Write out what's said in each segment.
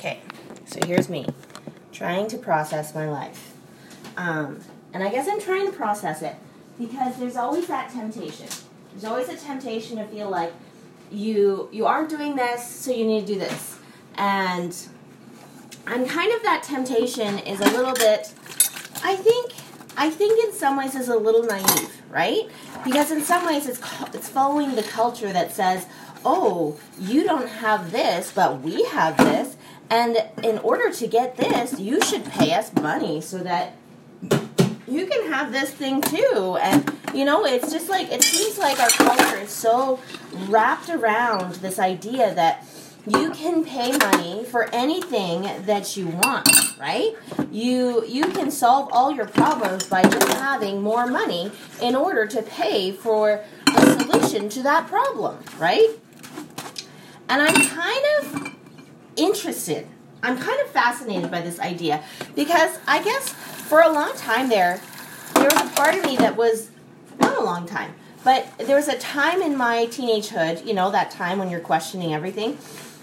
Okay, so here's me trying to process my life. Um, and I guess I'm trying to process it because there's always that temptation. There's always a temptation to feel like you you aren't doing this, so you need to do this. And I'm kind of that temptation is a little bit I think I think in some ways is a little naive, right? Because in some ways it's it's following the culture that says, "Oh, you don't have this, but we have this." And in order to get this, you should pay us money so that you can have this thing too. And you know, it's just like it seems like our culture is so wrapped around this idea that you can pay money for anything that you want, right? You you can solve all your problems by just having more money in order to pay for a solution to that problem, right? And I'm kind of interested. I'm kind of fascinated by this idea because I guess for a long time there there was a part of me that was not a long time, but there was a time in my teenagehood, you know, that time when you're questioning everything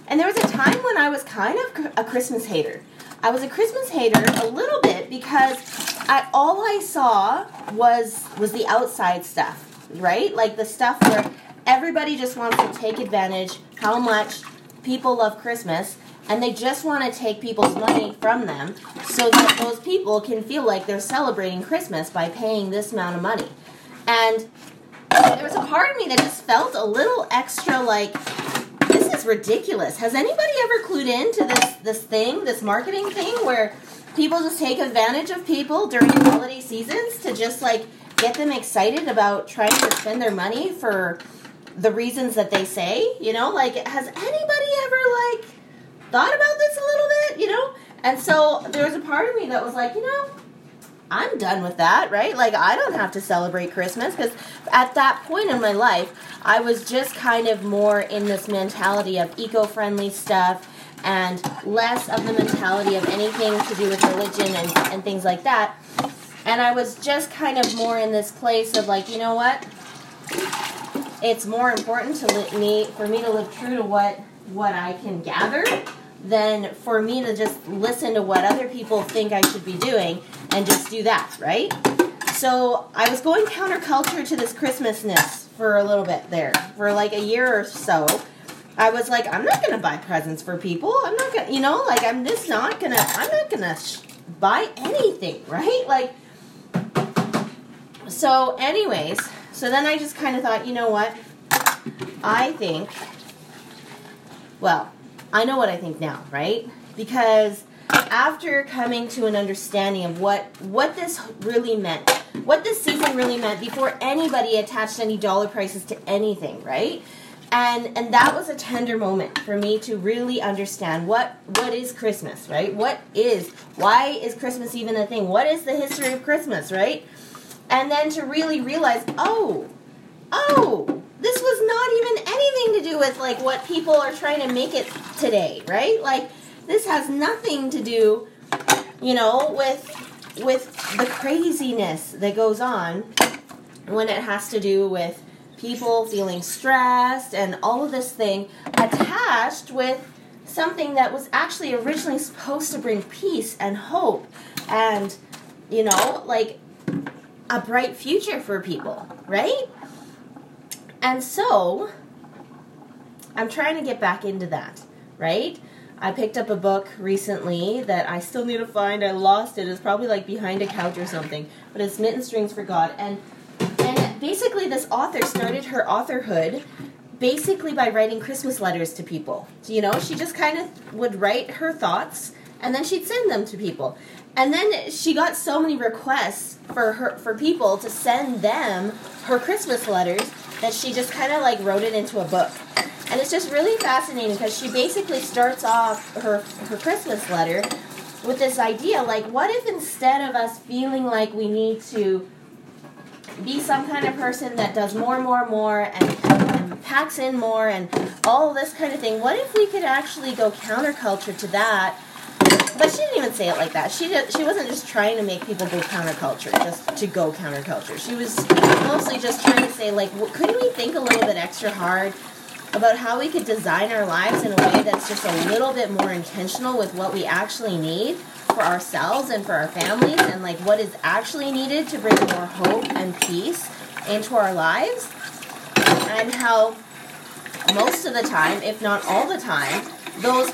and there was a time when I was kind of a Christmas hater. I was a Christmas hater a little bit because I, all I saw was was the outside stuff, right? Like the stuff where everybody just wants to take advantage how much people love Christmas and they just want to take people's money from them so that those people can feel like they're celebrating Christmas by paying this amount of money. And there was a part of me that just felt a little extra like this is ridiculous. Has anybody ever clued into this this thing, this marketing thing where people just take advantage of people during holiday seasons to just like get them excited about trying to spend their money for the reasons that they say, you know? Like has anybody ever like thought about this a little bit, you know? And so there was a part of me that was like, you know, I'm done with that, right? Like, I don't have to celebrate Christmas because at that point in my life, I was just kind of more in this mentality of eco friendly stuff and less of the mentality of anything to do with religion and, and things like that. And I was just kind of more in this place of like, you know what? It's more important to me for me to live true to what what I can gather than for me to just listen to what other people think I should be doing and just do that, right? So I was going counterculture to this Christmasness for a little bit there, for like a year or so. I was like, I'm not gonna buy presents for people. I'm not gonna, you know, like I'm just not gonna. I'm not gonna sh- buy anything, right? Like. So, anyways, so then I just kind of thought, you know what? I think. Well, I know what I think now, right? Because after coming to an understanding of what what this really meant, what this season really meant before anybody attached any dollar prices to anything, right? And and that was a tender moment for me to really understand what what is Christmas, right? What is why is Christmas even a thing? What is the history of Christmas, right? And then to really realize, oh, oh, this was not even anything to do with like what people are trying to make it today, right? Like this has nothing to do, you know, with with the craziness that goes on when it has to do with people feeling stressed and all of this thing attached with something that was actually originally supposed to bring peace and hope and you know like a bright future for people right and so i'm trying to get back into that right I picked up a book recently that I still need to find. I lost it. It's probably like behind a couch or something. But it's Mitten Strings for God. And and basically this author started her authorhood basically by writing Christmas letters to people. You know, she just kind of would write her thoughts and then she'd send them to people. And then she got so many requests for her for people to send them her Christmas letters that she just kind of like wrote it into a book. And it's just really fascinating because she basically starts off her her Christmas letter with this idea like what if instead of us feeling like we need to be some kind of person that does more, more, more, and, and packs in more, and all this kind of thing. What if we could actually go counterculture to that? But she didn't even say it like that. She did, she wasn't just trying to make people go counterculture, just to go counterculture. She was mostly just trying to say like, couldn't we think a little bit extra hard about how we could design our lives in a way that's just a little bit more intentional with what we actually need for ourselves and for our families and like what is actually needed to bring more hope and peace into our lives and how most of the time if not all the time those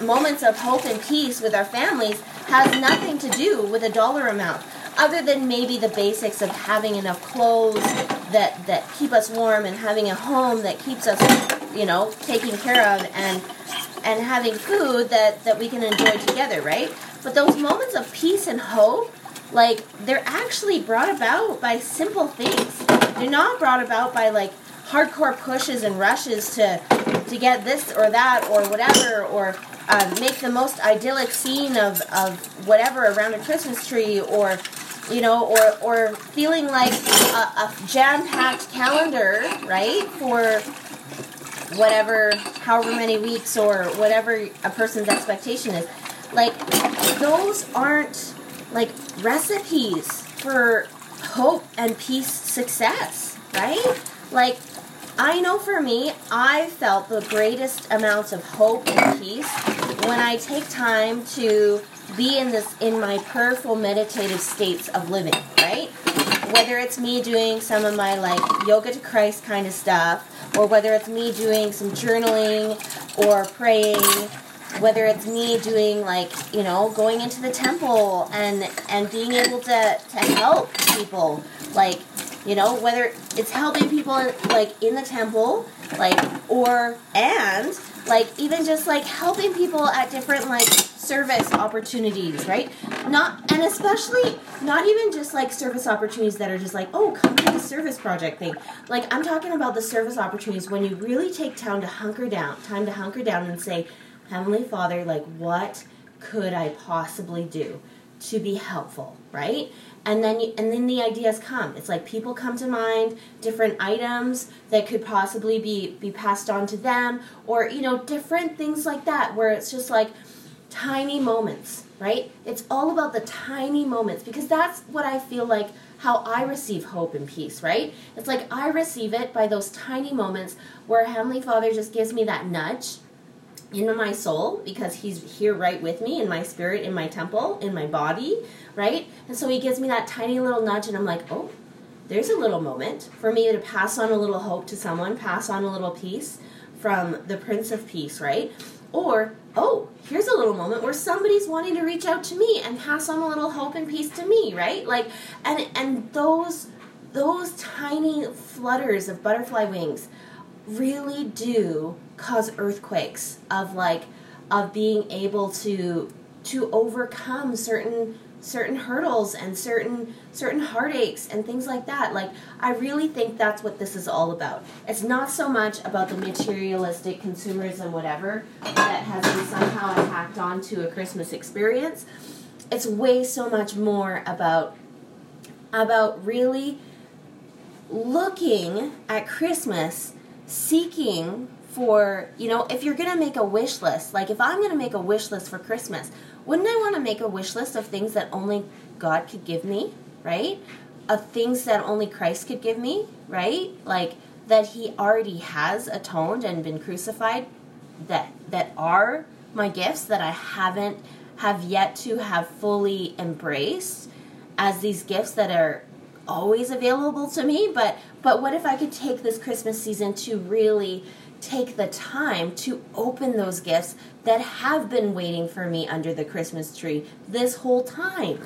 moments of hope and peace with our families has nothing to do with a dollar amount other than maybe the basics of having enough clothes that that keep us warm and having a home that keeps us you know taken care of and and having food that that we can enjoy together right? But those moments of peace and hope like they're actually brought about by simple things. They're not brought about by like hardcore pushes and rushes to to get this or that or whatever or uh, make the most idyllic scene of, of whatever around a Christmas tree or you know or or feeling like a, a jam-packed calendar right for whatever however many weeks or whatever a person's expectation is. Like those aren't like recipes for hope and peace success right? Like I know for me, I felt the greatest amounts of hope and peace when I take time to be in this in my prayerful meditative states of living, right? Whether it's me doing some of my like yoga to Christ kind of stuff, or whether it's me doing some journaling or praying, whether it's me doing like, you know, going into the temple and and being able to to help people like you know whether it's helping people like in the temple like or and like even just like helping people at different like service opportunities right? Not and especially not even just like service opportunities that are just like oh come to the service project thing. Like i'm talking about the service opportunities when you really take time to hunker down time to hunker down and say heavenly father like what could i possibly do to be helpful right? And then you, and then the ideas come. It's like people come to mind different items that could possibly be be passed on to them or you know different things like that where it's just like tiny moments right? It's all about the tiny moments because that's what i feel like how i receive hope and peace right? It's like i receive it by those tiny moments where heavenly father just gives me that nudge in my soul because he's here right with me in my spirit in my temple in my body right? And so he gives me that tiny little nudge, and I'm like, oh, there's a little moment for me to pass on a little hope to someone, pass on a little peace from the Prince of Peace, right? Or, oh, here's a little moment where somebody's wanting to reach out to me and pass on a little hope and peace to me, right? Like, and and those those tiny flutters of butterfly wings really do cause earthquakes of like of being able to to overcome certain certain hurdles and certain certain heartaches and things like that. Like i really think that's what this is all about. It's not so much about the materialistic consumerism whatever that has been somehow tacked onto a christmas experience. It's way so much more about about really looking at christmas seeking for you know if you're going to make a wish list like if i'm going to make a wish list for christmas wouldn't I want to make a wish list of things that only God could give me, right? Of things that only Christ could give me, right? Like that he already has atoned and been crucified that that are my gifts that I haven't have yet to have fully embraced as these gifts that are always available to me but but what if I could take this Christmas season to really take the time to open those gifts that have been waiting for me under the Christmas tree this whole time.